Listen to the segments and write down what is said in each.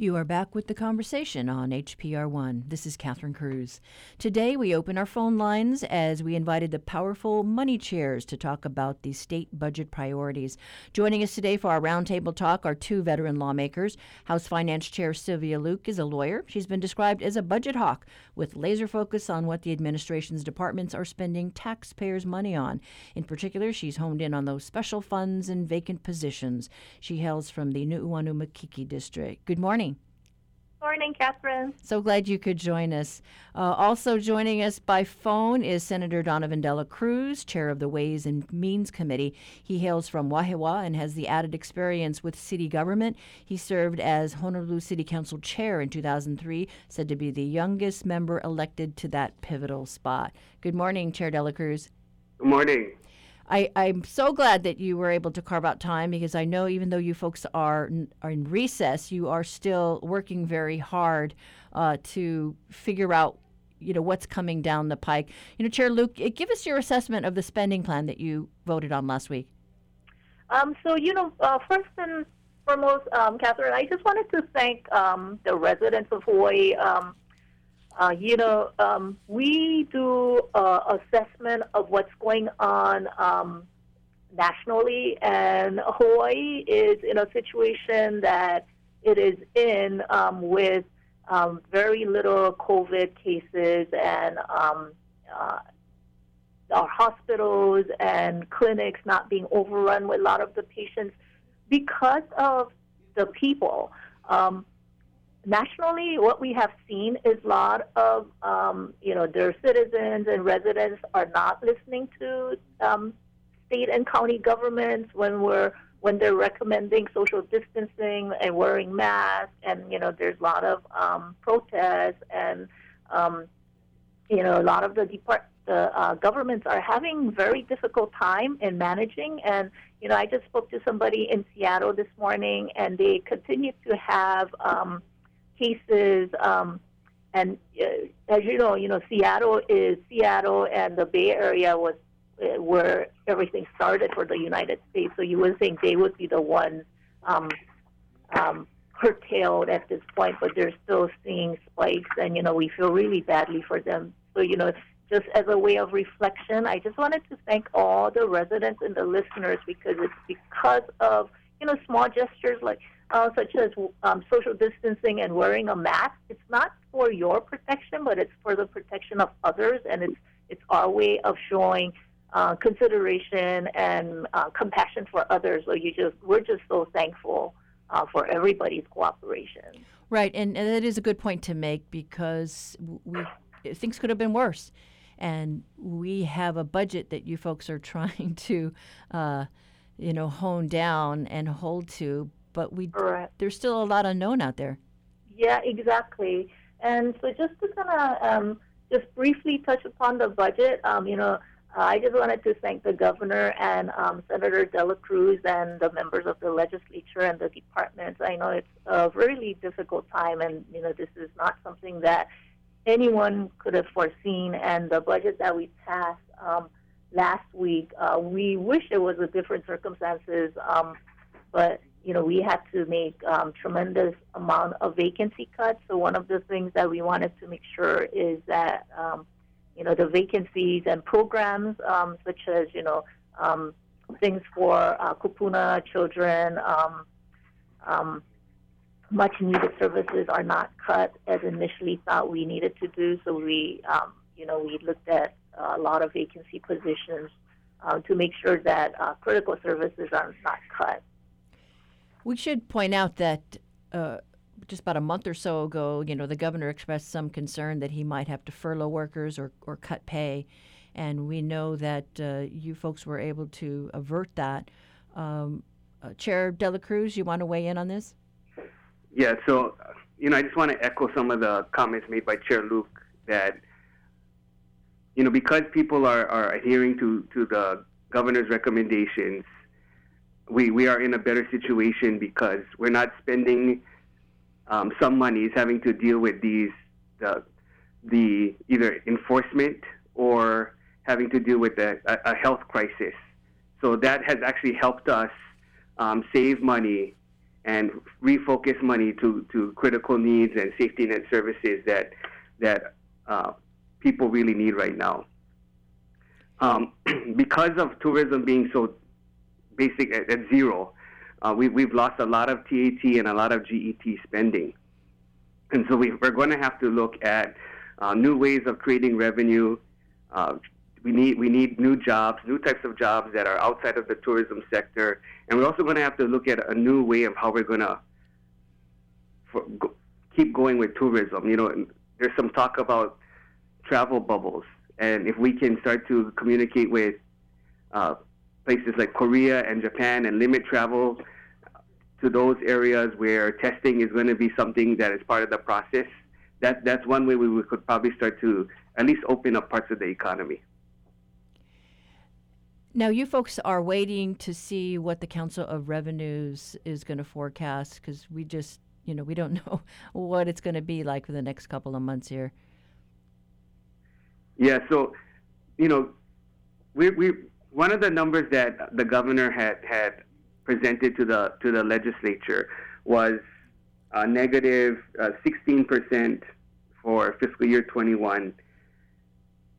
You are back with the conversation on HPR1. This is Catherine Cruz. Today we open our phone lines as we invited the powerful money chairs to talk about the state budget priorities. Joining us today for our roundtable talk are two veteran lawmakers. House Finance Chair Sylvia Luke is a lawyer. She's been described as a budget hawk with laser focus on what the administration's departments are spending taxpayers' money on. In particular, she's honed in on those special funds and vacant positions. She hails from the Nu'uanu Makiki district. Good morning. Good morning, Catherine. So glad you could join us. Uh, also joining us by phone is Senator Donovan Dela Cruz, chair of the Ways and Means Committee. He hails from Wahiawa and has the added experience with city government. He served as Honolulu City Council chair in 2003, said to be the youngest member elected to that pivotal spot. Good morning, Chair Dela Cruz. Good morning. I, I'm so glad that you were able to carve out time because I know even though you folks are, are in recess, you are still working very hard uh, to figure out you know what's coming down the pike. You know, Chair Luke, give us your assessment of the spending plan that you voted on last week. Um, so you know, uh, first and foremost, um, Catherine, I just wanted to thank um, the residents of Hawaii. Um, uh, you know, um, we do uh, assessment of what's going on um, nationally, and Hawaii is in a situation that it is in um, with um, very little COVID cases and um, uh, our hospitals and clinics not being overrun with a lot of the patients because of the people. Nationally, what we have seen is a lot of, um, you know, their citizens and residents are not listening to um, state and county governments when we're when they're recommending social distancing and wearing masks, and you know, there's a lot of um, protests, and um, you know, a lot of the depart the uh, governments are having very difficult time in managing. And you know, I just spoke to somebody in Seattle this morning, and they continue to have um, cases. Um, and uh, as you know, you know Seattle is Seattle, and the Bay Area was uh, where everything started for the United States. So you would think they would be the ones um, um, curtailed at this point, but they're still seeing spikes, and you know we feel really badly for them. So you know, just as a way of reflection, I just wanted to thank all the residents and the listeners because it's because of you know small gestures like uh, such as um, social distancing and wearing a mask. It's not for your protection, but it's for the protection of others, and it's it's our way of showing uh, consideration and uh, compassion for others. So you just we're just so thankful uh, for everybody's cooperation. Right, and, and that is a good point to make because we things could have been worse, and we have a budget that you folks are trying to. Uh, you know, hone down and hold to, but we Correct. there's still a lot unknown out there. Yeah, exactly. And so just to kind of um, just briefly touch upon the budget, um, you know, I just wanted to thank the governor and um, Senator Dela Cruz and the members of the legislature and the departments. I know it's a really difficult time, and you know this is not something that anyone could have foreseen. And the budget that we passed um, last week, uh, we wish it was a different circumstances, um, but you know, we had to make um, tremendous amount of vacancy cuts. So one of the things that we wanted to make sure is that, um, you know, the vacancies and programs um, such as, you know, um, things for uh, kupuna children, um, um, much needed services are not cut as initially thought we needed to do. So we, um, you know, we looked at a lot of vacancy positions uh, to make sure that uh, critical services are not cut. We should point out that uh, just about a month or so ago, you know, the governor expressed some concern that he might have to furlough workers or, or cut pay. And we know that uh, you folks were able to avert that. Um, uh, Chair Dela Cruz, you want to weigh in on this? Yeah, so, you know, I just want to echo some of the comments made by Chair Luke that, you know, because people are, are adhering to, to the governor's recommendations, we, we are in a better situation because we're not spending um, some monies having to deal with these the, the either enforcement or having to deal with a, a health crisis. So that has actually helped us um, save money and refocus money to, to critical needs and safety net services that that uh, people really need right now. Um, because of tourism being so basic at, at zero, uh, we, we've lost a lot of TAT and a lot of GET spending. And so we, are going to have to look at uh, new ways of creating revenue. Uh, we need we need new jobs, new types of jobs that are outside of the tourism sector, and we're also going to have to look at a new way of how we're going to go, keep going with tourism. You know, there's some talk about travel bubbles, and if we can start to communicate with uh, places like Korea and Japan and limit travel to those areas where testing is going to be something that is part of the process, that that's one way we, we could probably start to at least open up parts of the economy. Now, you folks are waiting to see what the Council of Revenues is going to forecast because we just, you know, we don't know what it's going to be like for the next couple of months here. Yeah, so, you know, we, we one of the numbers that the governor had had presented to the to the legislature was a negative uh, 16% for fiscal year 21,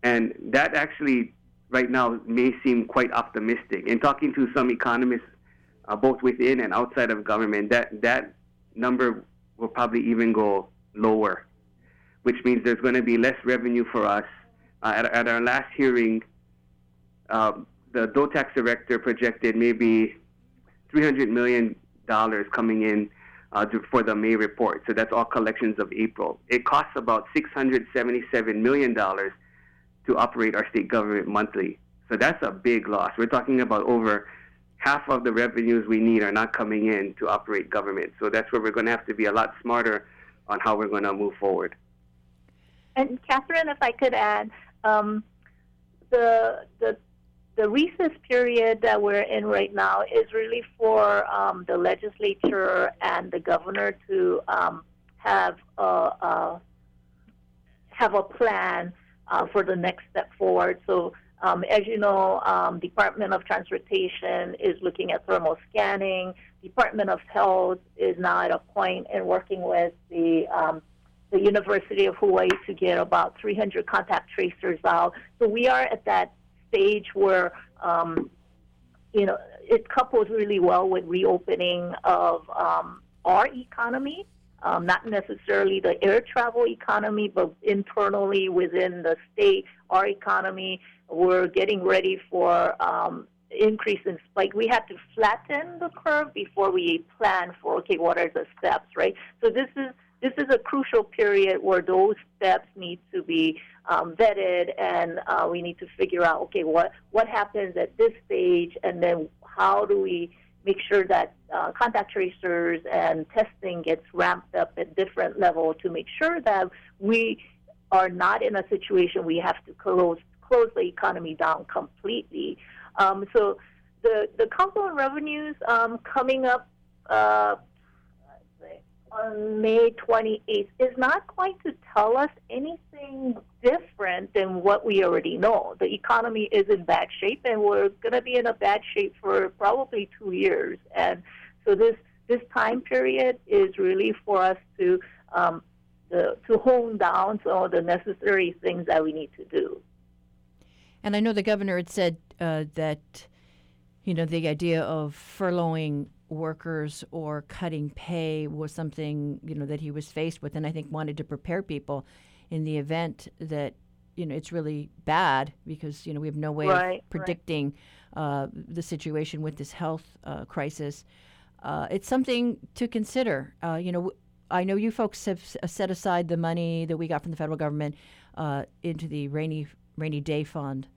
and that actually right now may seem quite optimistic. In talking to some economists, uh, both within and outside of government, that that number will probably even go lower, which means there's going to be less revenue for us. Uh, at, at, our last hearing, uh, the DOTAX director projected maybe 300 million dollars coming in uh, to, for the May report. So that's all collections of April. It costs about 677 million dollars to operate our state government monthly. So that's a big loss. We're talking about over half of the revenues we need are not coming in to operate government. So that's where we're going to have to be a lot smarter on how we're going to move forward. And Catherine, if I could add, um, the the the recess period that we're in right now is really for um, the legislature and the governor to um, have a, a, have a plan uh, for the next step forward. So, um, as you know, um, Department of Transportation is looking at thermal scanning. Department of Health is now at a point in working with the um, the University of Hawaii to get about 300 contact tracers out. So we are at that stage where um, you know it couples really well with reopening of um, our economy um, not necessarily the air travel economy, but internally within the state, our economy. We're getting ready for um, increase in spike. We have to flatten the curve before we plan for okay, what are the steps, right? So this is this is a crucial period where those steps need to be um, vetted, and uh, we need to figure out okay, what what happens at this stage, and then how do we make sure that uh, contact tracers and testing gets ramped up at different level to make sure that we are not in a situation we have to close close the economy down completely. Um, so the the council on revenues um, coming up uh, on May 28th is not going to tell us anything different than what we already know. The economy is in bad shape, and we're going to be in a bad shape for probably two years. And so this this time period is really for us to um, the, to hone down some of the necessary things that we need to do. And I know the governor had said uh, that you know the idea of furloughing workers or cutting pay was something you know that he was faced with, and I think wanted to prepare people in the event that you know it's really bad because you know we have no way right, of predicting right. uh, the situation with this health uh, crisis. Uh, it's something to consider. Uh, you know, I know you folks have set aside the money that we got from the federal government uh, into the rainy rainy day fund.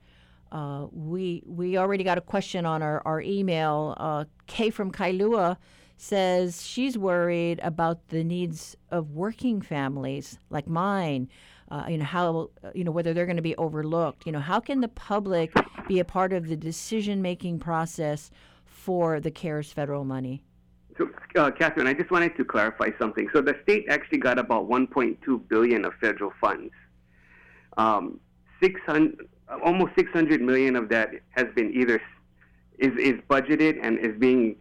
Uh, we we already got a question on our, our email. Uh, Kay from Kailua says she's worried about the needs of working families like mine. Uh, you know how you know whether they're going to be overlooked. You know how can the public be a part of the decision making process for the CARES federal money? So, uh, Catherine, I just wanted to clarify something. So the state actually got about 1.2 billion of federal funds. Um, 600 almost 600 million of that has been either is, is budgeted and is being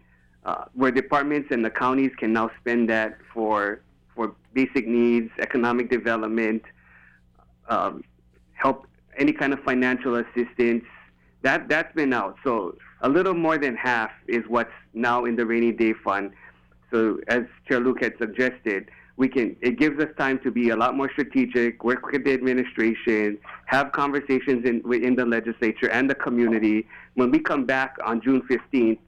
uh, where departments and the counties can now spend that for for basic needs, economic development, um, help any kind of financial assistance. That that's been out. So a little more than half is what's now in the rainy day fund. So as Chair Luke had suggested, we can it gives us time to be a lot more strategic, work with the administration, have conversations in in the legislature and the community. When we come back on June 15th,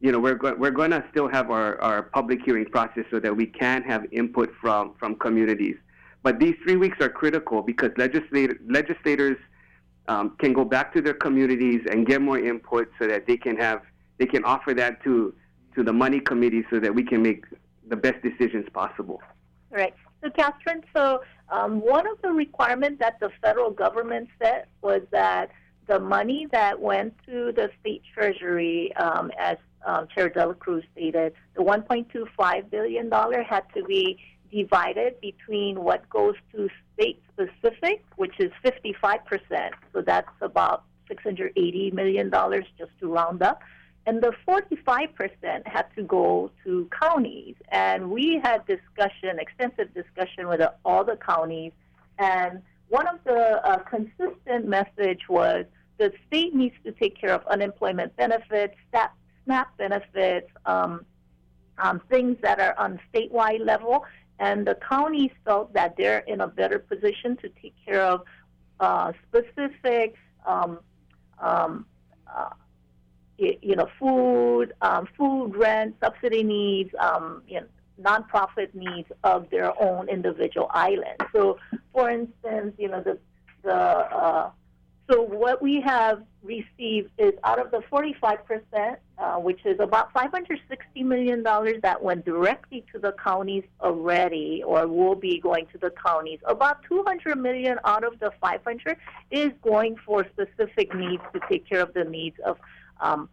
you know, we're go- we're going to still have our, our public hearing process so that we can have input from from communities. But these three weeks are critical because legislator, legislators um, can go back to their communities and get more input so that they can have they can offer that to to the money committee so that we can make the best decisions possible. Right. So, Catherine, so um, one of the requirements that the federal government set was that the money that went to the state treasury, um, as um, Chair Dela Cruz stated, the $1.25 billion had to be divided between what goes to state specific, which is 55%. So that's about $680 million just to round up. And the 45% had to go to counties. And we had discussion, extensive discussion with all the counties. And one of the uh, consistent message was the state needs to take care of unemployment benefits, SNAP benefits, um, um, things that are on statewide level, and the counties felt that they're in a better position to take care of uh, specific, um, um, uh, you know, food, um, food, rent, subsidy needs, um, you know, nonprofit needs of their own individual island. So, for instance, you know, the the uh, so what we have received is out of the 45%, uh, which is about $560 million that went directly to the counties already or will be going to the counties. About 200 million out of the 500 is going for specific needs to take care of the needs of um,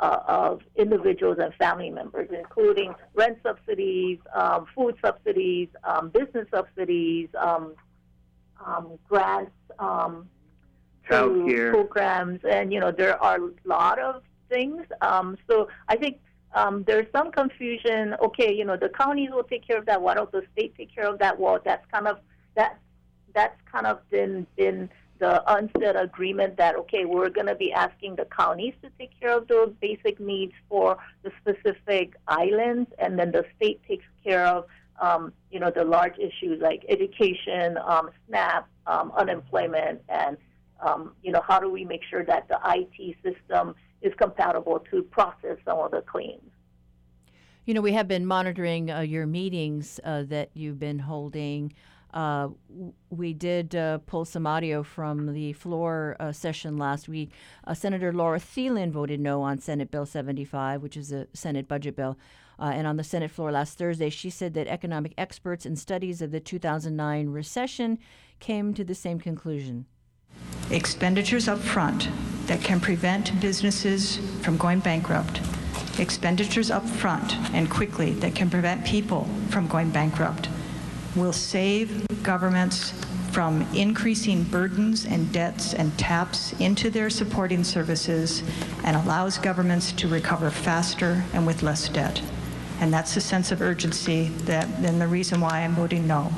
uh, of individuals and family members, including rent subsidies, um, food subsidies, um, business subsidies, um, um, grants, um, Child care. programs, and you know there are a lot of things. Um, so I think um, there's some confusion. Okay, you know the counties will take care of that. Why don't the state take care of that? Well, that's kind of that that's kind of been been the unsaid agreement that okay we're going to be asking the counties to take care of those basic needs for the specific islands, and then the state takes care of um, you know the large issues like education, um, SNAP, um, unemployment, and um, you know, how do we make sure that the IT system is compatible to process some of the claims? You know, we have been monitoring uh, your meetings uh, that you've been holding. Uh, we did uh, pull some audio from the floor uh, session last week. Uh, Senator Laura Thielen voted no on Senate Bill 75, which is a Senate budget bill. and on the Senate floor last Thursday, she said that economic experts and studies of the 2009 recession came to the same conclusion expenditures up front that can prevent businesses from going bankrupt, expenditures up front and quickly that can prevent people from going bankrupt, will save governments from increasing burdens and debts and taps into their supporting services and allows governments to recover faster and with less debt. And that's the sense of urgency that, and the reason why I'm voting no.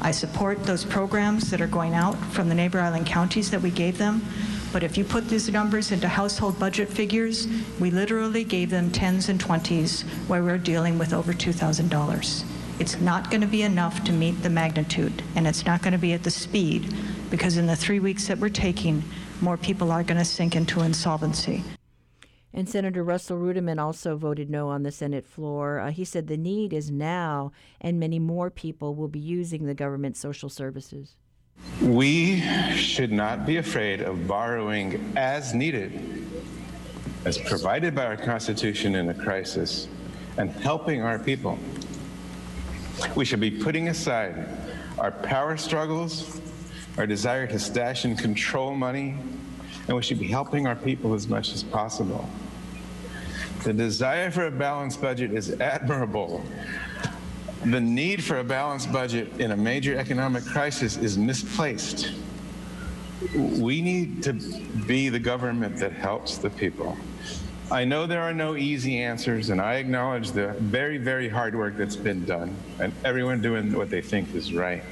I support those programs that are going out from the neighbor island counties that we gave them. But if you put these numbers into household budget figures, we literally gave them tens and twenties where we're dealing with over $2,000. It's not going to be enough to meet the magnitude, and it's not going to be at the speed, because in the three weeks that we're taking, more people are going to sink into insolvency. And Senator Russell Ruderman also voted no on the Senate floor. Uh, he said the need is now, and many more people will be using the government social services. We should not be afraid of borrowing as needed, as provided by our Constitution in a crisis, and helping our people. We should be putting aside our power struggles, our desire to stash and control money, and we should be helping our people as much as possible. The desire for a balanced budget is admirable. The need for a balanced budget in a major economic crisis is misplaced. We need to be the government that helps the people. I know there are no easy answers, and I acknowledge the very, very hard work that's been done and everyone doing what they think is right.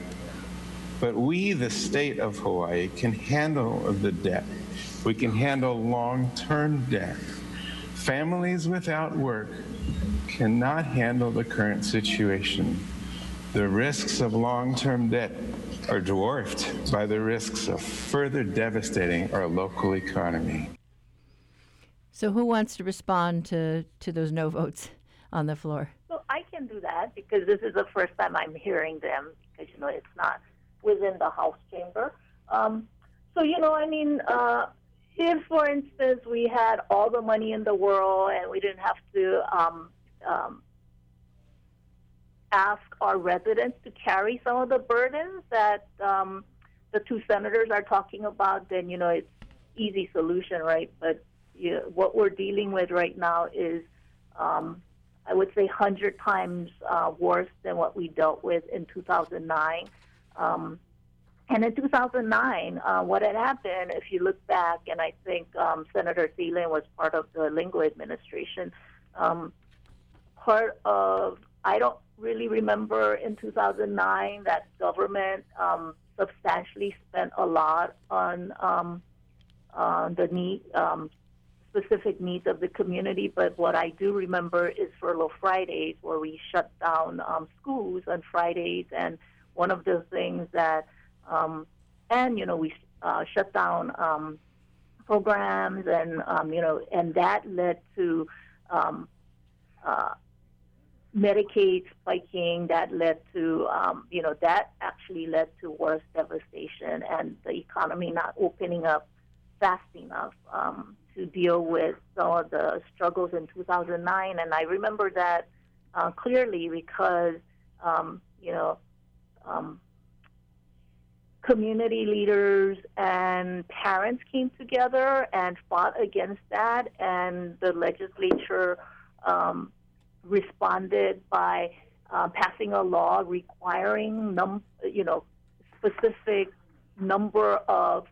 But we, the state of Hawaii, can handle the debt. We can handle long term debt. Families without work cannot handle the current situation. The risks of long term debt are dwarfed by the risks of further devastating our local economy. So, who wants to respond to, to those no votes on the floor? Well, I can do that because this is the first time I'm hearing them because, you know, it's not within the House chamber. Um, so, you know, I mean, uh, if, for instance, we had all the money in the world and we didn't have to um, um, ask our residents to carry some of the burdens that um, the two senators are talking about, then, you know, it's easy solution, right? But you what we're dealing with right now is, um, I would say, 100 times uh, worse than what we dealt with in 2009. Um, and in 2009, uh, what had happened, if you look back, and I think um, Senator Thielen was part of the Lingle administration, um, part of, I don't really remember in 2009 that government um, substantially spent a lot on um, the need, um, specific needs of the community, but what I do remember is Furlough Fridays, where we shut down um, schools on Fridays, and one of the things that, um, and you know, we uh, shut down um, programs, and um, you know, and that led to um, uh, Medicaid spiking. That led to, um, you know, that actually led to worse devastation and the economy not opening up fast enough. Um, to deal with some of the struggles in 2009. And I remember that uh, clearly because, um, you know, um, community leaders and parents came together and fought against that, and the legislature um, responded by uh, passing a law requiring num- you know specific number of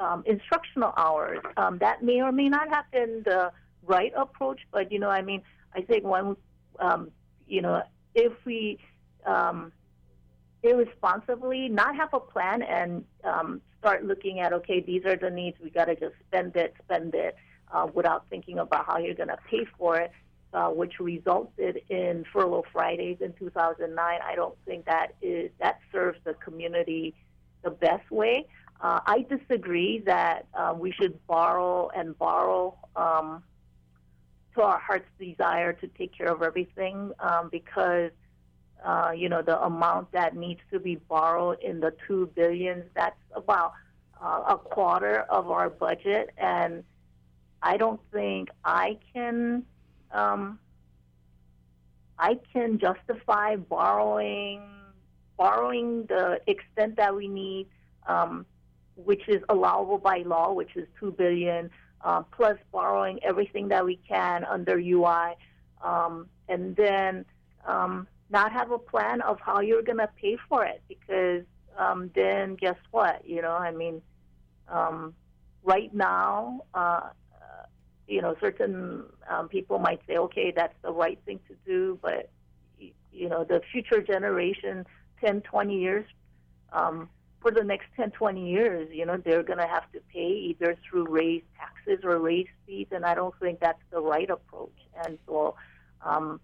um, instructional hours. Um, that may or may not have been the right approach, but you know, I mean, I think one, um, you know, if we um, irresponsibly not have a plan and um, start looking at, okay, these are the needs, we got to just spend it, spend it, uh, without thinking about how you're going to pay for it. Uh, which resulted in furlough Fridays in 2009. I don't think that is that serves the community the best way. Uh, I disagree that uh, we should borrow and borrow um, to our heart's desire to take care of everything um, because uh, you know the amount that needs to be borrowed in the two billions that's about uh, a quarter of our budget. And I don't think I can um, I can justify borrowing borrowing the extent that we need um, which is allowable by law, which is two billion, uh, plus borrowing everything that we can under UI, um, and then um, not have a plan of how you're going to pay for it, because um, then guess what? You know, I mean, um, right now, uh, you know, certain um, people might say, okay, that's the right thing to do, but you know, the future generation, 10, 20 years um, for the next 10, 20 years, you know, they're going to have to pay either through raised taxes or raised fees, and I don't think that's the right approach. And so, um,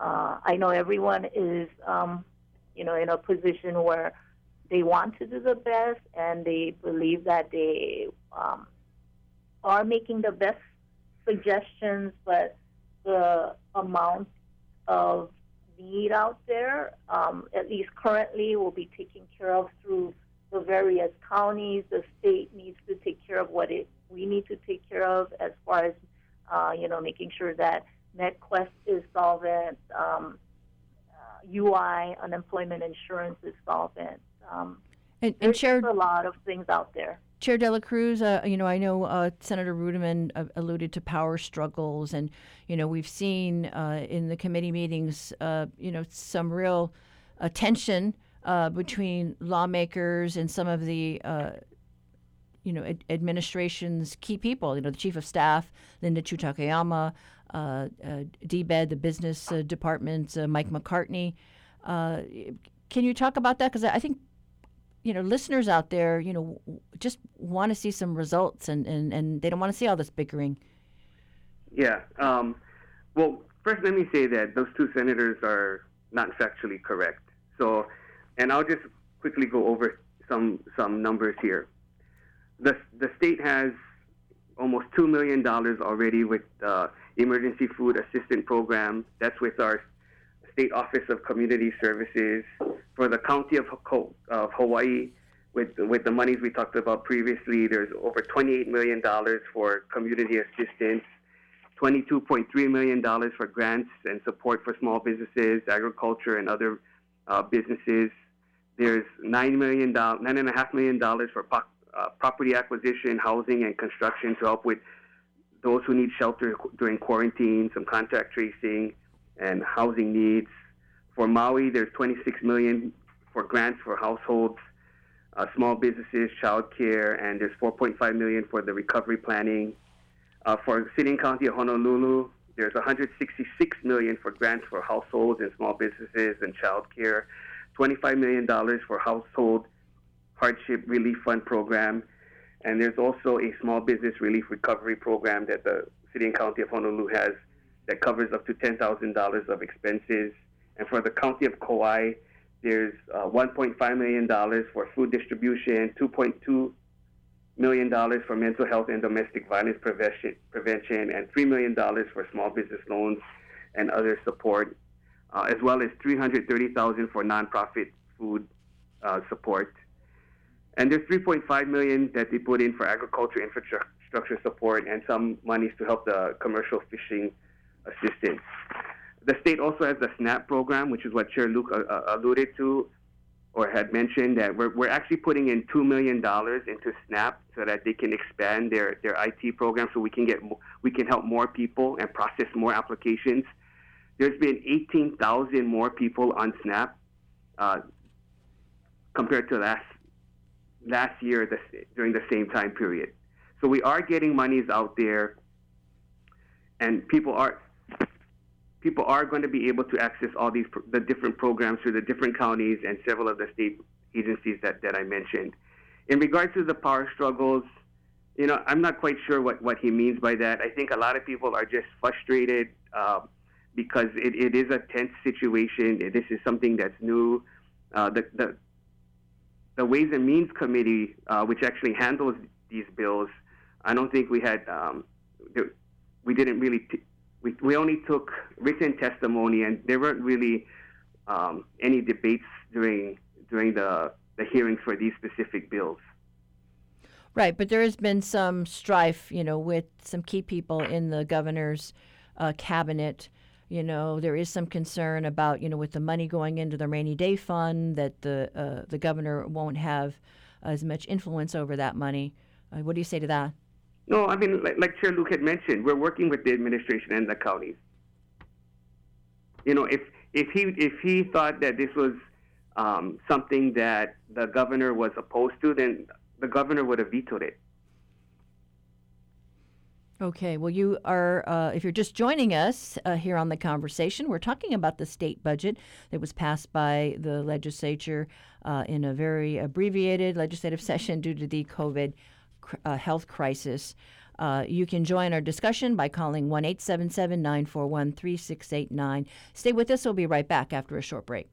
uh, I know everyone is, um, you know, in a position where they want to do the best and they believe that they um, are making the best suggestions, but the amount of need out there, um, at least currently, will be taken care of through the various counties. The state needs to take care of what it we need to take care of as far as uh, you know making sure that MedQuest is solvent, um, uh, UI unemployment insurance is solvent. Um, and, and there's a lot of things out there. Chair Dela Cruz, uh, you know, I know uh, Senator Ruderman uh, alluded to power struggles, and you know, we've seen uh, in the committee meetings, uh, you know, some real tension uh, between lawmakers and some of the you know, ad- administration's key people. You know, the chief of staff, Linda Chu Takayama, uh, DBED, the business department, Mike McCartney. Can you talk about that? Because I think you know, listeners out there, you know, just want to see some results and, and, and they don't want to see all this bickering. Yeah. Um, well, first, let me say that those two senators are not factually correct. So, and I'll just quickly go over some some numbers here. The the state has almost two million dollars already with the emergency food assistance program. That's with our state office of community services for the county of, of Hawaii. With with the monies we talked about previously, there's over 28 million dollars for community assistance. $22.3 million for grants and support for small businesses, agriculture, and other uh, businesses. There's $9 million, $9.5 million for po- uh, property acquisition, housing, and construction to help with those who need shelter during quarantine, some contact tracing, and housing needs. For Maui, there's 26 million for grants for households, uh, small businesses, childcare, and there's 4.5 million for the recovery planning. Uh, for City and County of Honolulu, there's 166 million for grants for households and small businesses and childcare, 25 million dollars for household hardship relief fund program, and there's also a small business relief recovery program that the City and County of Honolulu has that covers up to $10,000 of expenses. And for the County of Kauai, there's uh, $1.5 million for food distribution, $2.2 million for mental health and domestic violence prevention, prevention and $3 million for small business loans and other support, uh, as well as $330,000 for nonprofit food uh, support. And there's 3.5 million that they put in for agriculture infrastructure support and some monies to help the commercial fishing assistance. The state also has the SNAP program, which is what Chair Luke uh, uh, alluded to or had mentioned that we're, we're actually putting in $2 million into SNAP so that they can expand their, their IT program so we can get we can help more people and process more applications. There's been 18,000 more people on SNAP uh, compared to last last year during the same time period. So we are getting monies out there, and people are people are going to be able to access all these the different programs through the different counties and several of the state agencies that, that I mentioned. In regards to the power struggles, you know, I'm not quite sure what, what he means by that. I think a lot of people are just frustrated uh, because it, it is a tense situation. This is something that's new. Uh, the, the, the Ways and Means Committee, uh, which actually handles these bills, I don't think we had, um, we didn't really we, we only took written testimony, and there weren't really um, any debates during during the the hearings for these specific bills. Right, but there has been some strife, you know, with some key people in the governor's uh, cabinet. You know, there is some concern about, you know, with the money going into the rainy day fund, that the uh, the governor won't have as much influence over that money. Uh, what do you say to that? No, I mean, like, like Chair Luke had mentioned, we're working with the administration and the counties. You know, if if he if he thought that this was um, something that the governor was opposed to, then the governor would have vetoed it. Okay, well, you are, uh, if you're just joining us uh, here on the conversation, we're talking about the state budget that was passed by the legislature uh, in a very abbreviated legislative session due to the COVID uh, health crisis. Uh, you can join our discussion by calling 1 877 941 3689. Stay with us. We'll be right back after a short break.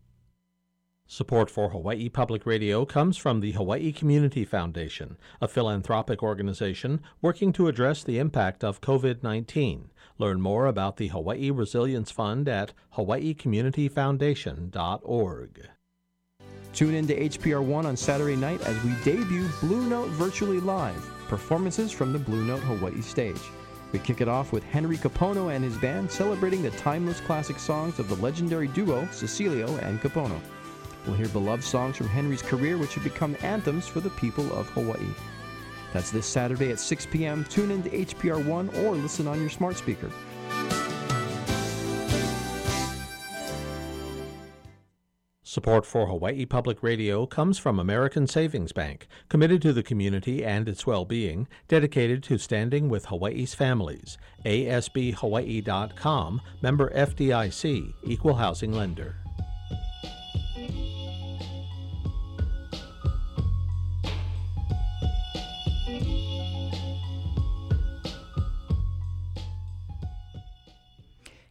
Support for Hawaii Public Radio comes from the Hawaii Community Foundation, a philanthropic organization working to address the impact of COVID 19. Learn more about the Hawaii Resilience Fund at hawaiicommunityfoundation.org. Tune in to HPR One on Saturday night as we debut Blue Note virtually live performances from the Blue Note Hawaii stage. We kick it off with Henry Kapono and his band celebrating the timeless classic songs of the legendary duo Cecilio and Kapono. We'll hear beloved songs from Henry's career which have become anthems for the people of Hawaii. That's this Saturday at 6 p.m. Tune in to HPR One or listen on your smart speaker. Support for Hawaii Public Radio comes from American Savings Bank, committed to the community and its well being, dedicated to standing with Hawaii's families. ASBHawaii.com, member FDIC, equal housing lender.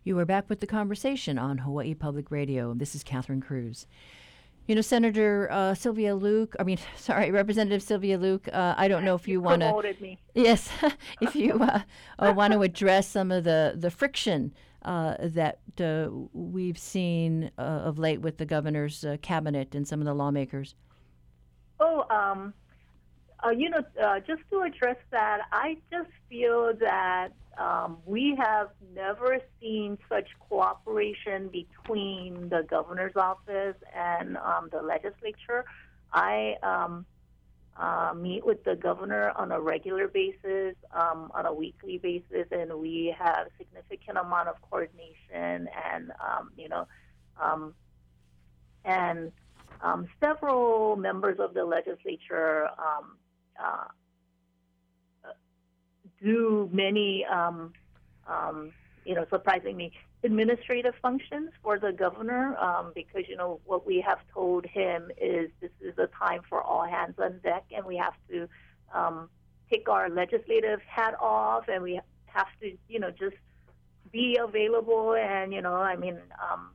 You are back with the conversation on Hawaii Public Radio. This is Catherine Cruz. You know, Senator uh, Sylvia Luke, I mean, sorry, Representative Sylvia Luke, uh, I don't know if you, you want to. Yes, if you uh, uh, want to address some of the, the friction uh, that uh, we've seen uh, of late with the governor's uh, cabinet and some of the lawmakers. Oh, um, uh, you know, uh, just to address that, I just feel that um, we have never seen such cooperation between the governor's office and um, the legislature. I um, uh, meet with the governor on a regular basis, um, on a weekly basis, and we have significant amount of coordination and um, you know, um, and um, several members of the legislature um, uh, do many, um, um, you know, surprisingly, administrative functions for the governor um, because, you know, what we have told him is this is a time for all hands on deck and we have to um, take our legislative hat off and we have to, you know, just be available. And, you know, I mean, um,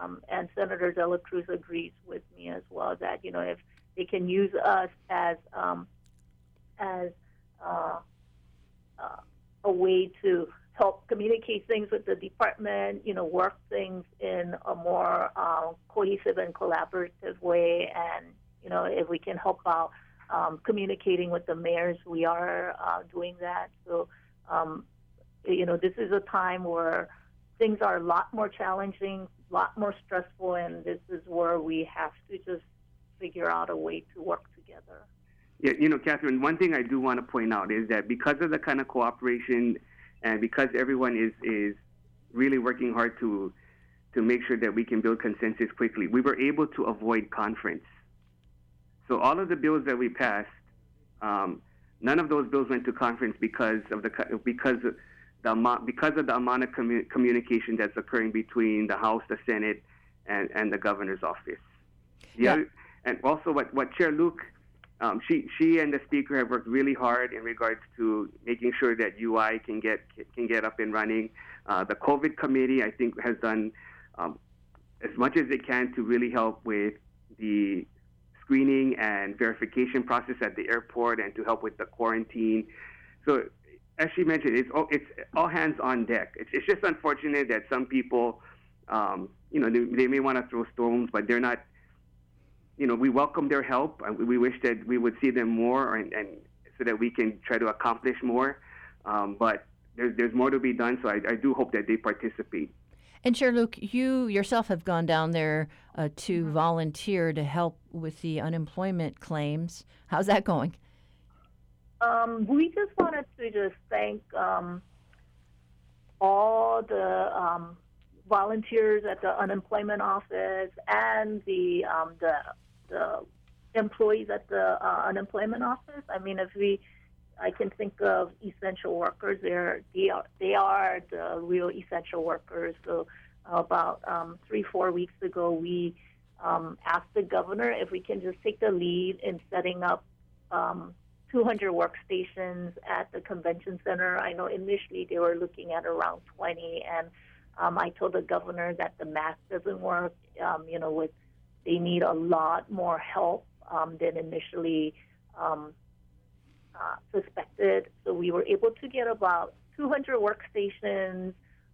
um, and Senator Dela Cruz agrees with me as well that, you know, if they can use us as, um, as, uh, uh, a way to help communicate things with the department, you know, work things in a more uh, cohesive and collaborative way. And, you know, if we can help out um, communicating with the mayors, we are uh, doing that. So, um, you know, this is a time where things are a lot more challenging, a lot more stressful, and this is where we have to just figure out a way to work together. Yeah, you know, Catherine, one thing I do want to point out is that because of the kind of cooperation and because everyone is, is really working hard to, to make sure that we can build consensus quickly, we were able to avoid conference. So all of the bills that we passed, um, none of those bills went to conference because of the because of the amount because of the amount of commu- communication that's occurring between the House, the Senate, and, and the governor's office. The Yeah. other, and also what, what Chair Luke um, she she and the speaker have worked really hard in regards to making sure that UI can get can get up and running. Uh, the COVID committee, I think, has done um, as much as it can to really help with the screening and verification process at the airport and to help with the quarantine. So, as she mentioned, it's all, it's all hands on deck. It's, it's just unfortunate that some people, um, you know, they, they may want to throw stones, but they're not you know, we welcome their help, and we wish that we would see them more, and, and so that we can try to accomplish more. Um, but there's there's more to be done, so I, I do hope that they participate. And Chair Luke, you yourself have gone down there uh, to volunteer to help with the unemployment claims. How's that going? Um, we just wanted to just thank um, all the um, volunteers at the unemployment office and the um, the, the employees at the uh, unemployment office. I mean, if we, I can think of essential workers. They're they are they are the real essential workers. So about um, three four weeks ago, we um, asked the governor if we can just take the lead in setting up. Um, 200 workstations at the convention center. I know initially they were looking at around 20, and um, I told the governor that the math doesn't work. Um, you know, with they need a lot more help um, than initially um, uh, suspected. So we were able to get about 200 workstations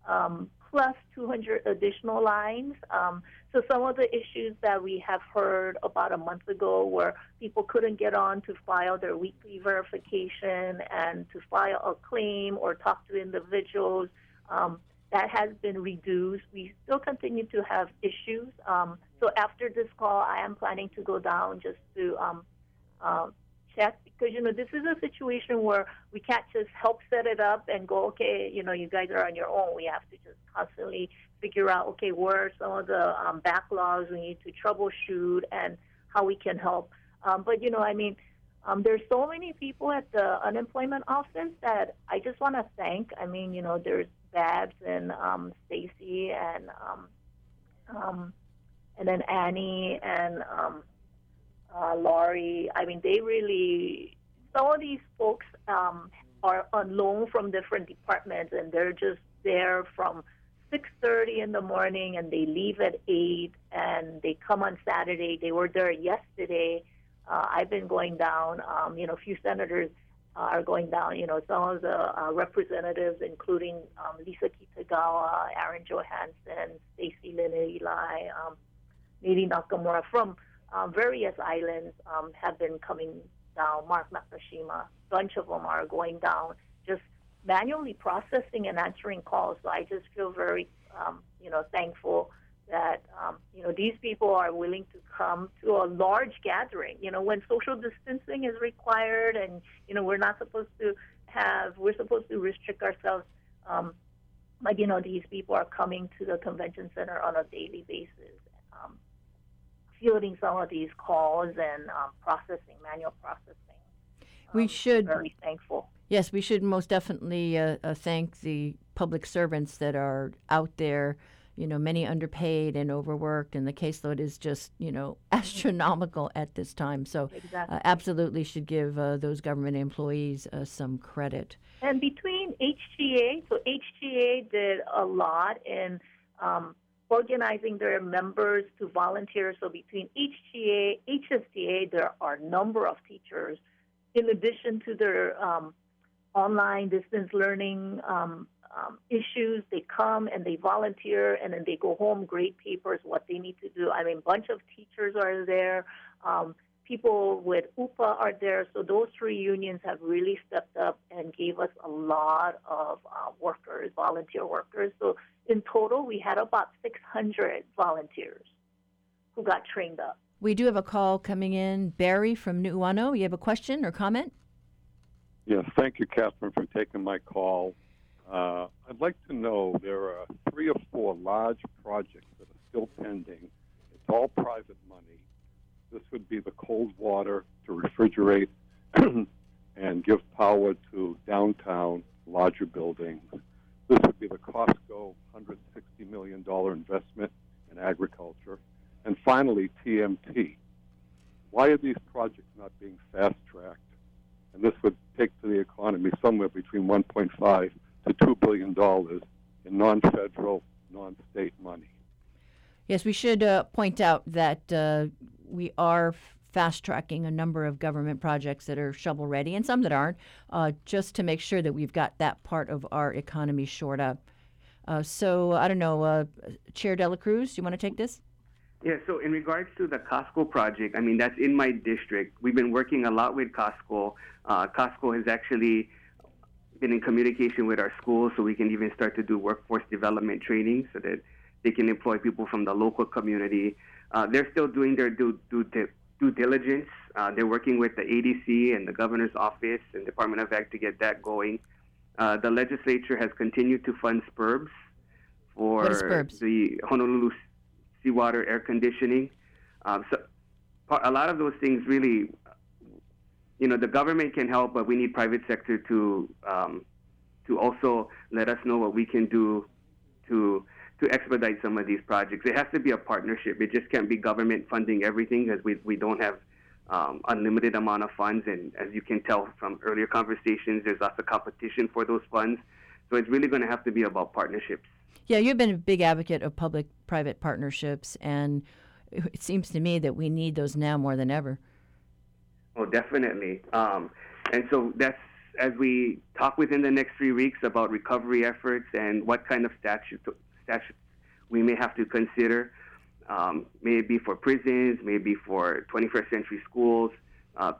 um, plus 200 additional lines. Um, so some of the issues that we have heard about a month ago, where people couldn't get on to file their weekly verification and to file a claim or talk to individuals. Um, that has been reduced. We still continue to have issues. Um, so after this call, I am planning to go down just to um, uh, check because you know this is a situation where we can't just help set it up and go, okay, you know, you guys are on your own. We have to just constantly figure out, okay, where are some of the um, backlogs we need to troubleshoot and how we can help. Um, but you know, I mean, um, there's so many people at the unemployment office that I just want to thank. I mean, you know, there's Babs and um, Stacy and um, um, and then Annie and um, uh, Laurie. I mean, they really some of these folks um, are on loan from different departments, and they're just there from 6:30 in the morning, and they leave at eight, and they come on Saturday. They were there yesterday. Uh, I've been going down. Um, you know, a few senators are going down. You know, some of the uh, representatives, including um, Lisa Kitagawa, Aaron Johanson, Stacy Eli, um, Nadine Nakamura from um, various islands um, have been coming down. Mark Nakashima, bunch of them are going down, just manually processing and answering calls. So I just feel very, um, you know, thankful that um, you know these people are willing to come to a large gathering. You know, when social distancing is required, and you know we're not supposed to have, we're supposed to restrict ourselves. Um, but you know, these people are coming to the convention center on a daily basis, um, fielding some of these calls and um, processing, manual processing. We Um, should- very thankful. Yes, we should most definitely uh, uh, thank the public servants that are out there. You know, many underpaid and overworked, and the caseload is just, you know, astronomical at this time. So, Exactly. uh, absolutely should give uh, those government employees uh, some credit. And between HGEA, so HGEA did a lot in um, organizing their members to volunteer. So between HGEA, HSTA, there are a number of teachers, in addition to their um, online distance learning um, um, issues. They come and they volunteer, and then they go home, grade papers, what they need to do. I mean, a bunch of teachers are there. Um, people with UPA are there. So those three unions have really stepped up and gave us a lot of uh, workers, volunteer workers. So in total, we had about 600 volunteers who got trained up. We do have a call coming in. Barry from Nuuanu, you have a question or comment? Yes, thank you, Catherine, for taking my call. Uh, I'd like to know there are three or four large projects that are still pending. It's all private money. This would be the cold water to refrigerate and give power to downtown larger buildings. This would be the Costco $160 million investment in agriculture. And finally, TMT. Why are these projects not being fast tracked? and this would take to the economy somewhere between 1.5 to 2 billion dollars in non-federal, non-state money. Yes, we should uh, point out that uh, we are fast tracking a number of government projects that are shovel ready and some that aren't, uh, just to make sure that we've got that part of our economy shored up. Uh, so I don't know, uh, Chair Dela Cruz, do you want to take this? Yeah, so in regards to the Costco project, I mean, that's in my district. We've been working a lot with Costco. Uh, Costco has actually been in communication with our schools so we can even start to do workforce development training so that they can employ people from the local community. Uh, they're still doing their due, due, due diligence. Uh, they're working with the ADC and the governor's office and Department of Ag to get that going. Uh, the legislature has continued to fund SPRBs for SPRBs? the Honolulu seawater air conditioning. Um, so a lot of those things really, you know, the government can help, but we need private sector to um, to also let us know what we can do to to expedite some of these projects. It has to be a partnership. It just can't be government funding everything because we we don't have um, unlimited amount of funds, and as you can tell from earlier conversations, there's lots of competition for those funds. So it's really going to have to be about partnerships. Yeah, you've been a big advocate of public private partnerships, and it seems to me that we need those now more than ever. Oh, definitely. Um, and so that's as we talk within the next three weeks about recovery efforts and what kind of statute, we may have to consider. Um, maybe for prisons, maybe for 21st century schools. Uh,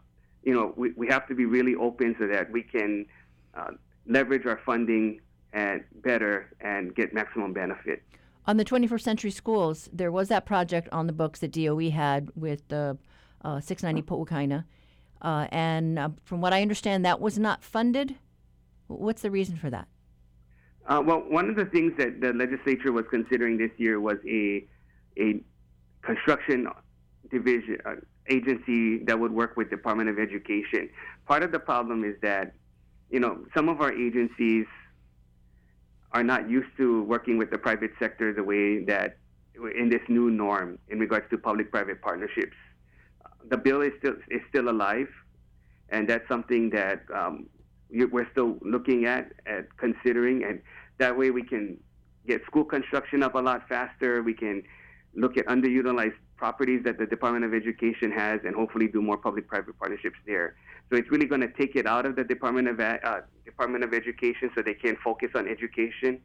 you know, we, we have to be really open so that we can uh, leverage our funding and better and get maximum benefit. On the 21st century schools, there was that project on the books that DOE had with the uh, 690 Pohukaina. Uh, and uh, from what I understand, that was not funded. What's the reason for that? Uh, well, one of the things that the legislature was considering this year was a a construction division uh, agency that would work with Department of Education. Part of the problem is that you know some of our agencies are not used to working with the private sector the way that in this new norm in regards to public-private partnerships. The bill is still is still alive, and that's something that um, we're still looking at at considering, and that way we can get school construction up a lot faster. We can look at underutilized properties that the Department of Education has, and hopefully do more public-private partnerships there. So it's really going to take it out of the Department of uh, Department of Education, so they can focus on education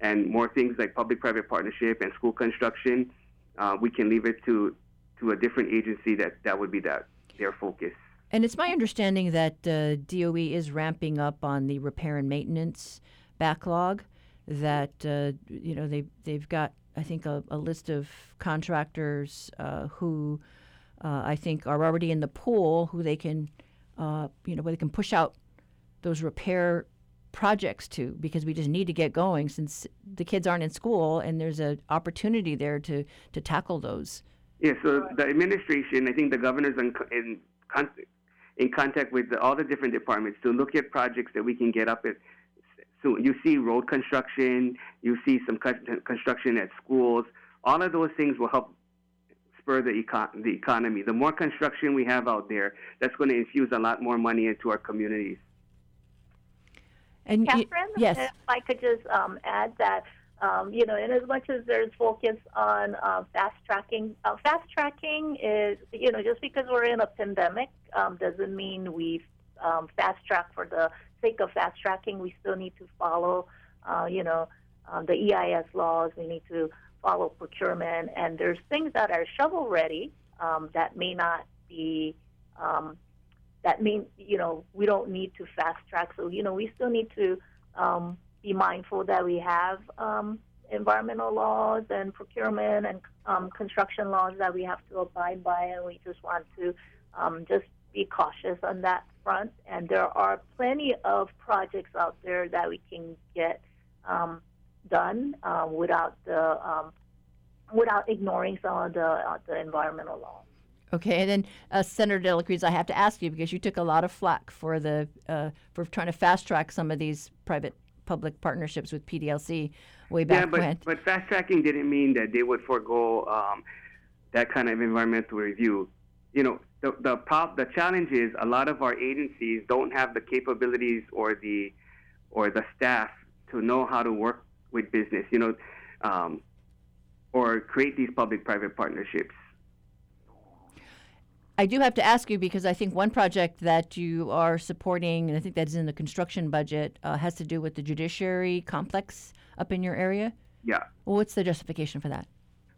and more things like public-private partnership and school construction. Uh, we can leave it to to a different agency that that would be that their focus. And it's my understanding that uh, DOE is ramping up on the repair and maintenance backlog. That uh, you know they they've got I think a, a list of contractors uh, who uh, I think are already in the pool who they can uh, you know where they can push out those repair projects to because we just need to get going since the kids aren't in school and there's an opportunity there to to tackle those. Yeah, so the administration, I think the governor's in, in, in contact with the, all the different departments to look at projects that we can get up at so you see road construction, you see some construction at schools. All of those things will help spur the, econ- the economy. The more construction we have out there, that's going to infuse a lot more money into our communities. And Catherine, yes. if I could just um, add that, um, you know, in as much as there's focus on uh, fast tracking, uh, fast tracking is, you know, just because we're in a pandemic um, doesn't mean we um, fast track for the sake of fast tracking, we still need to follow, uh, you know, um, the EIS laws. We need to follow procurement, and there's things that are shovel ready um, that may not be. That mean you know we don't need to fast track. So you know we still need to um, be mindful that we have um, environmental laws and procurement and um, construction laws that we have to abide by, and we just want to um, just be cautious on that front. And there are plenty of projects out there that we can get um, done uh, without the um, without ignoring some of the uh, the environmental laws. Okay, and then uh, Senator Dela Cruz, I have to ask you because you took a lot of flack for the uh, for trying to fast track some of these private public partnerships with PLDC way back yeah, but, when. but fast tracking didn't mean that they would forego um, that kind of environmental review. You know, the the prob- the challenge is a lot of our agencies don't have the capabilities or the or the staff to know how to work with business. You know, um, or create these public-private partnerships. I do have to ask you because I think one project that you are supporting, and I think that's in the construction budget, uh, has to do with the judiciary complex up in your area. Yeah. Well, what's the justification for that?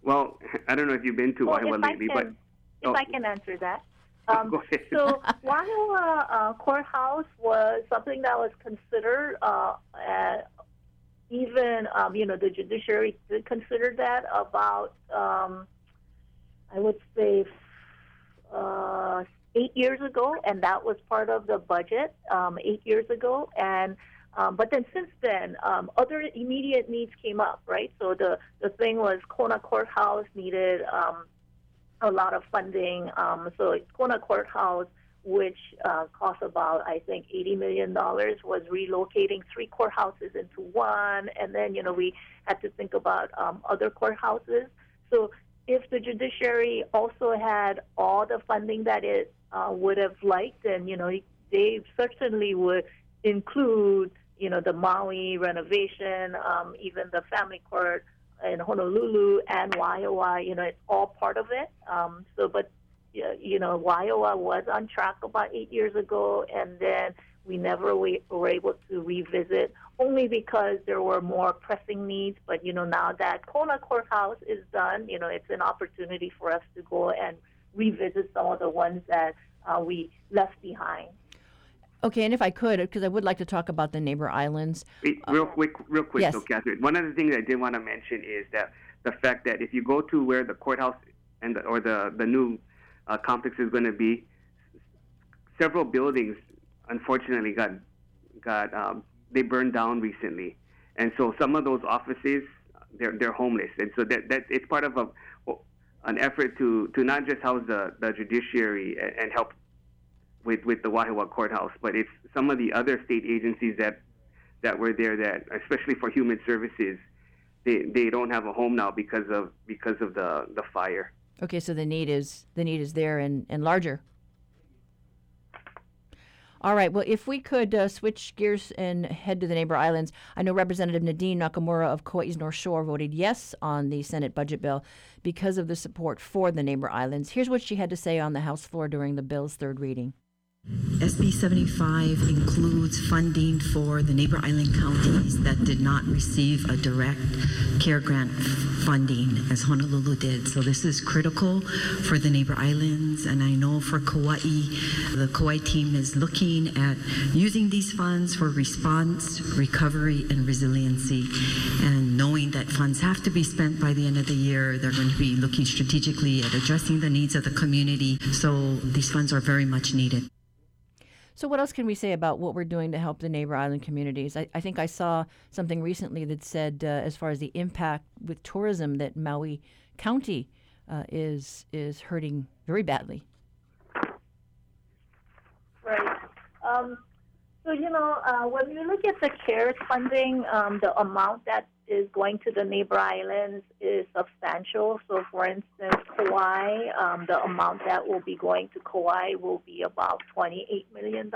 Well, I don't know if you've been to well, Wahiawa lately, can, but if oh. I can answer that. Um, so Wahiawa uh, Courthouse was something that was considered, uh, even um, you know the judiciary did consider that about um, I would say uh, eight years ago, and that was part of the budget um, eight years ago, and. Um, but then since then, um, other immediate needs came up, right? So the, the thing was Kona Courthouse needed um, a lot of funding. Um, so Kona Courthouse, which uh, cost about I think 80 million dollars, was relocating three courthouses into one, and then you know we had to think about um, other courthouses. So if the judiciary also had all the funding that it uh, would have liked, and you know they certainly would include you know the Maui renovation, um, even the family court in Honolulu and Waiawa, you know, it's all part of it. Um, so, but you know, Waiawa was on track about eight years ago, and then we never we were able to revisit only because there were more pressing needs. But you know, now that Kona Courthouse is done, you know, it's an opportunity for us to go and revisit some of the ones that uh, we left behind. Okay, and if I could, because I would like to talk about the neighbor islands. Real quick, real quick, yes. though, Catherine. One of the things I did want to mention is that the fact that if you go to where the courthouse and the, or the the new uh, complex is going to be, several buildings, unfortunately, got got um, they burned down recently, and so some of those offices they're they're homeless, and so that that it's part of a an effort to to not just house the the judiciary and, and help with with the Wahiawa courthouse, but it's some of the other state agencies that that were there that, especially for human services, they they don't have a home now because of because of the the fire. Okay, so the need is the need is there and, and larger. All right. Well, if we could uh, switch gears and head to the neighbor islands, I know Representative Nadine Nakamura of Kauai's North Shore voted yes on the Senate budget bill because of the support for the neighbor islands. Here's what she had to say on the House floor during the bill's third reading. SB 75 includes funding for the neighbor island counties that did not receive a direct care grant funding as Honolulu did. So this is critical for the neighbor islands and I know for Kauai, the Kauai team is looking at using these funds for response, recovery and resiliency and knowing that funds have to be spent by the end of the year, they're going to be looking strategically at addressing the needs of the community. So these funds are very much needed. So, what else can we say about what we're doing to help the neighbor island communities? I, I think I saw something recently that said, uh, as far as the impact with tourism, that Maui County uh, is is hurting very badly. Right. Um, so you know, uh, when you look at the CARES funding, um, the amount that is going to the neighbor islands is substantial. So, for instance, Kauai, um, the amount that will be going to Kauai will be about $28 million,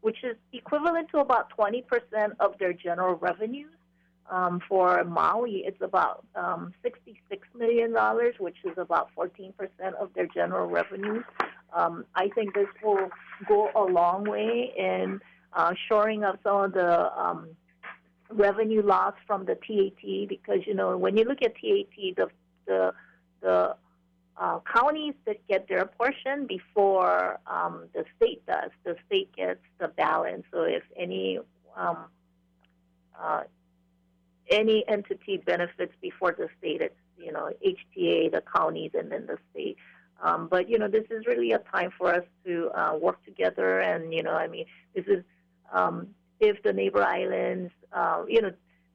which is equivalent to about 20% of their general revenues. Um, for Maui, it's about um, $66 million, which is about 14% of their general revenues. Um, I think this will go a long way in uh, shoring up some of the um, revenue loss from the TAT because you know when you look at TAT, the the the uh, counties that get their portion before um, the state does, the state gets the balance. So if any um, uh, any entity benefits before the state, it's you know HTA, the counties, and then the state. Um, but you know this is really a time for us to uh, work together, and you know I mean this is um, if the neighbor islands, uh, you know,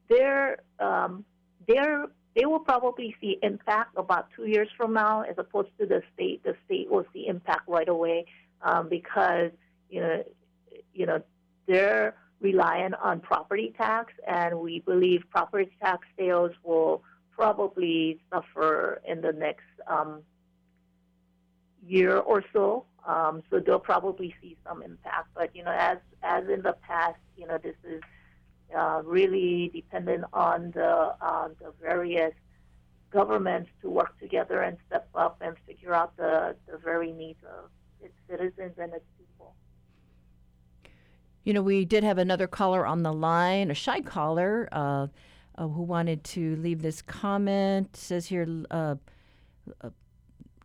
they're um, they're they will probably see impact about two years from now, as opposed to the state. The state will see impact right away um, because you know, you know, they're reliant on property tax, and we believe property tax sales will probably suffer in the next um, year or so. Um, so they'll probably see some impact. But you know, as as in the past, you know, this is uh, really dependent on the the various governments to work together and step up and figure out the, the very needs of its citizens and its people. You know, we did have another caller on the line, a shy caller, uh, uh who wanted to leave this comment. It says here, uh, uh,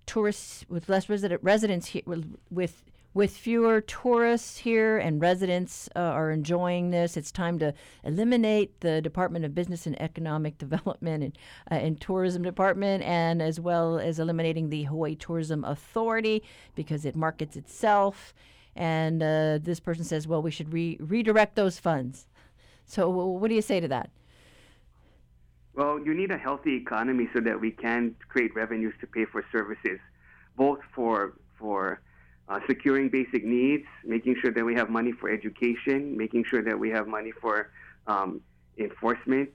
tourists with less resident residents here with with fewer tourists here and residents uh, are enjoying this, it's time to eliminate the Department of Business and Economic Development and, uh, and Tourism Department, and as well as eliminating the Hawaii Tourism Authority because it markets itself. And uh, this person says, well, we should re- redirect those funds. So, what do you say to that? Well, you need a healthy economy so that we can create revenues to pay for services, both for for uh, securing basic needs, making sure that we have money for education, making sure that we have money for um, enforcement.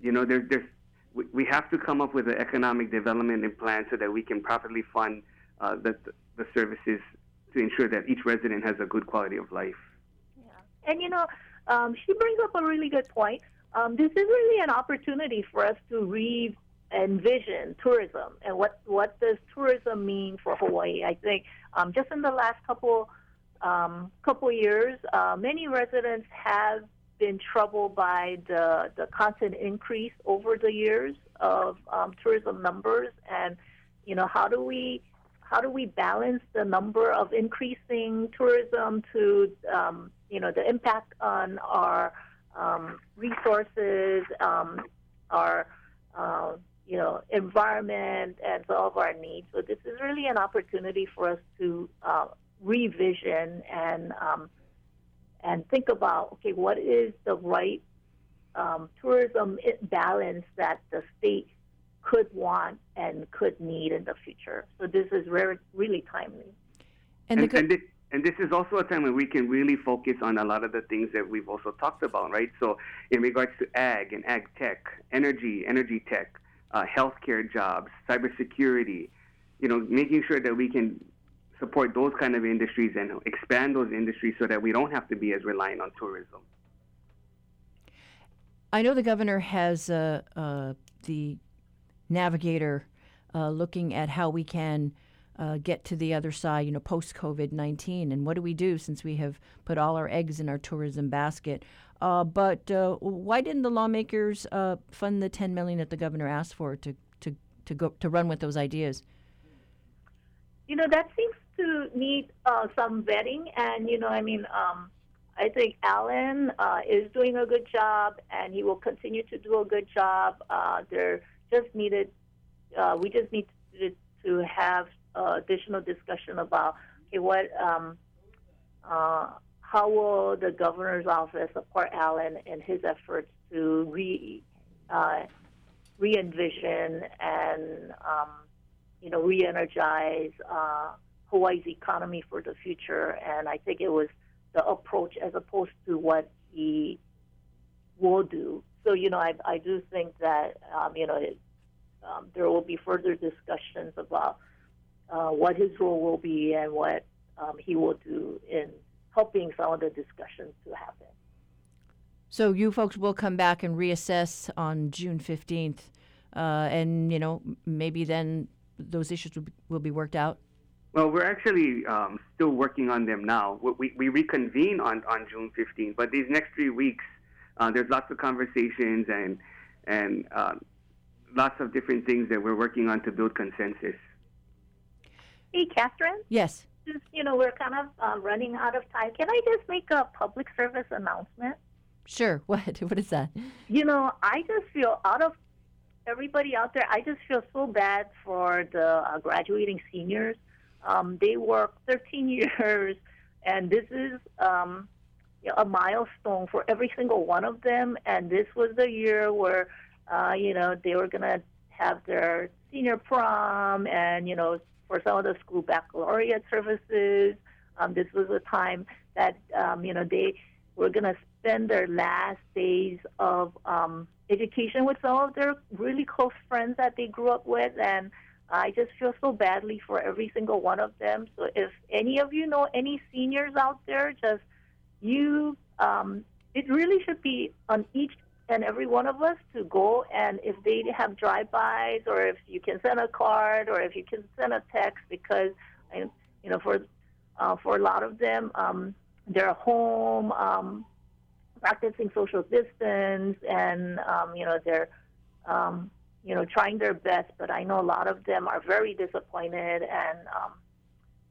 You know, there's, there's, we, we have to come up with an economic development plan so that we can properly fund uh, the, the services to ensure that each resident has a good quality of life. Yeah. And, you know, um, she brings up a really good point. Um, this is really an opportunity for us to re envision tourism and what what does tourism mean for Hawaii. I think um, just in the last couple um, couple years, uh, many residents have been troubled by the the constant increase over the years of um, tourism numbers, and you know how do we how do we balance the number of increasing tourism to um, you know the impact on our um, resources, um, our uh, you know, environment and all of our needs. So this is really an opportunity for us to uh, revision and um, and think about okay, what is the right um, tourism balance that the state could want and could need in the future. So this is re- really timely. And, and, and, this, and, this, is also a time when we can really focus on a lot of the things that we've also talked about, right? So in regards to ag and ag tech, energy, energy tech, uh, healthcare jobs, cybersecurity, you know, making sure that we can support those kind of industries and expand those industries so that we don't have to be as reliant on tourism. I know the governor has uh, uh, the navigator uh, looking at how we can uh, get to the other side, you know, post COVID 19. And what do we do since we have put all our eggs in our tourism basket? Uh, but uh, why didn't the lawmakers fund the 10 million that the governor asked for to, to, to, go, to run with those ideas? You know, that seems to need uh, some vetting, and you know, I mean, um, I think Alan uh, is doing a good job, and he will continue to do a good job. Uh, there just needed, uh, we just need to have uh, additional discussion about okay, what, um, uh, how will the governor's office support Alan in his efforts to re, re envision and um, you know re-energize Hawaii's economy for the future. And I think it was the approach as opposed to what he will do. So, you know, I, I do think that, um, you know, it, um, there will be further discussions about uh, what his role will be and what um, he will do in helping some of the discussions to happen. So you folks will come back and reassess on June 15th, uh, and, you know, maybe then those issues will be, will be worked out? Well, we're actually um, still working on them now. We, we reconvene on, on June 15th, but these next three weeks, uh, there's lots of conversations and and uh, lots of different things that we're working on to build consensus. Hey, Catherine. Yes. Just you know, we're kind of uh, running out of time. Can I just make a public service announcement? Sure. What? What is that? You know, I just feel out of everybody out there. I just feel so bad for the uh, graduating seniors um, they work 13 years, and this is um, a milestone for every single one of them. And this was the year where, uh, you know, they were going to have their senior prom, and you know, for some of the school baccalaureate services. Um, this was a time that um, you know they were going to spend their last days of um, education with some of their really close friends that they grew up with, and I just feel so badly for every single one of them. So if any of you know any seniors out there, just you, um, it really should be on each and every one of us to go and if they have drive-bys or if you can send a card or if you can send a text because you know for uh, for a lot of them um, they're home um, practicing social distance and um, you know they're um, you know, trying their best, but I know a lot of them are very disappointed and um,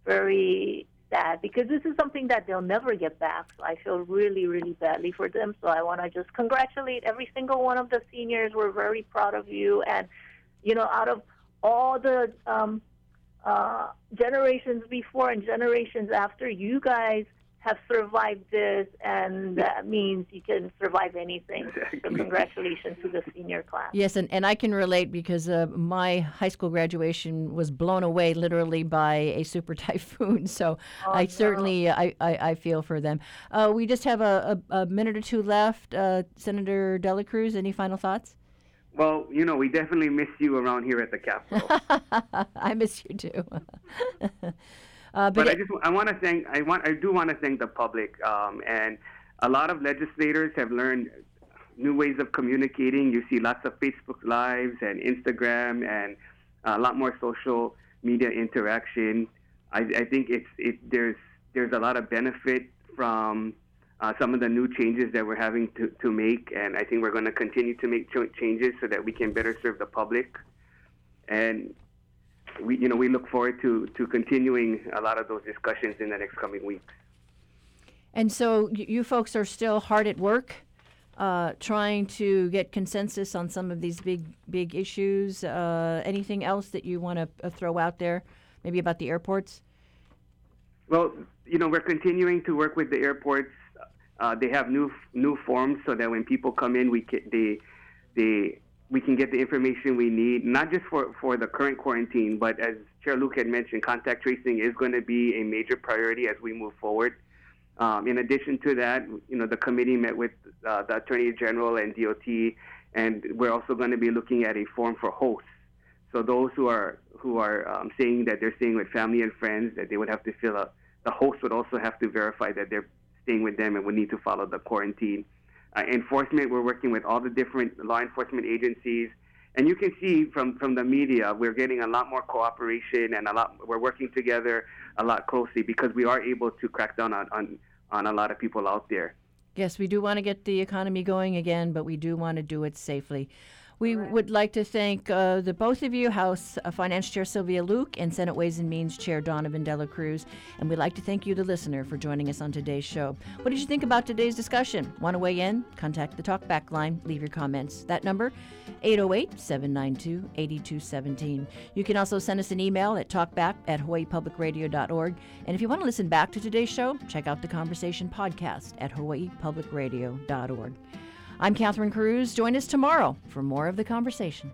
very sad because this is something that they'll never get back. So I feel really, really badly for them. So I want to just congratulate every single one of the seniors. We're very proud of you. And, you know, out of all the um, uh, generations before and generations after, you guys – have survived this, and that means you can survive anything. Exactly. So congratulations to the senior class. Yes, and, and I can relate because uh, my high school graduation was blown away literally by a super typhoon. So oh, I no. certainly I, I, I, feel for them. Uh, we just have a, a, a, minute or two left. Uh, Senator Dela Cruz, any final thoughts? Well, you know, we definitely miss you around here at the Capitol. I miss you too. Uh, but, but it, I just I want to thank I want I do want to thank the public um, and a lot of legislators have learned new ways of communicating. You see lots of Facebook lives and Instagram and a lot more social media interaction. I, I think it's it there's there's a lot of benefit from uh, some of the new changes that we're having to, to make, and I think we're going to continue to make ch- changes so that we can better serve the public. And we, you know, we look forward to, to continuing a lot of those discussions in the next coming weeks. And so you folks are still hard at work, uh, trying to get consensus on some of these big big issues. Uh, anything else that you want to uh, throw out there, maybe about the airports? Well, you know, we're continuing to work with the airports. Uh, they have new new forms so that when people come in, we can, they they we can get the information we need, not just for, for the current quarantine, but as Chair Luke had mentioned, contact tracing is going to be a major priority as we move forward. Um, in addition to that, you know, the committee met with uh, the Attorney General and DOT, and we're also going to be looking at a form for hosts. So those who are who are um, saying that they're staying with family and friends, that they would have to fill out. The host would also have to verify that they're staying with them and would need to follow the quarantine. Uh, enforcement, we're working with all the different law enforcement agencies. And you can see from, from the media, we're getting a lot more cooperation and a lot, we're working together a lot closely because we are able to crack down on, on, on a lot of people out there. Yes, we do want to get the economy going again, but we do want to do it safely. We would like to thank uh, the both of you, House uh, Finance Chair Sylvia Luke and Senate Ways and Means Chair Donovan Dela Cruz. And we'd like to thank you, the listener, for joining us on today's show. What did you think about today's discussion? Want to weigh in? Contact the Talkback line. Leave your comments. That number, 808 792 8217. You can also send us an email at talkback at hawaiipublicradio.org. And if you want to listen back to today's show, check out the Conversation podcast at hawaiipublicradio.org. I'm Catherine Cruz. Join us tomorrow for more of the conversation.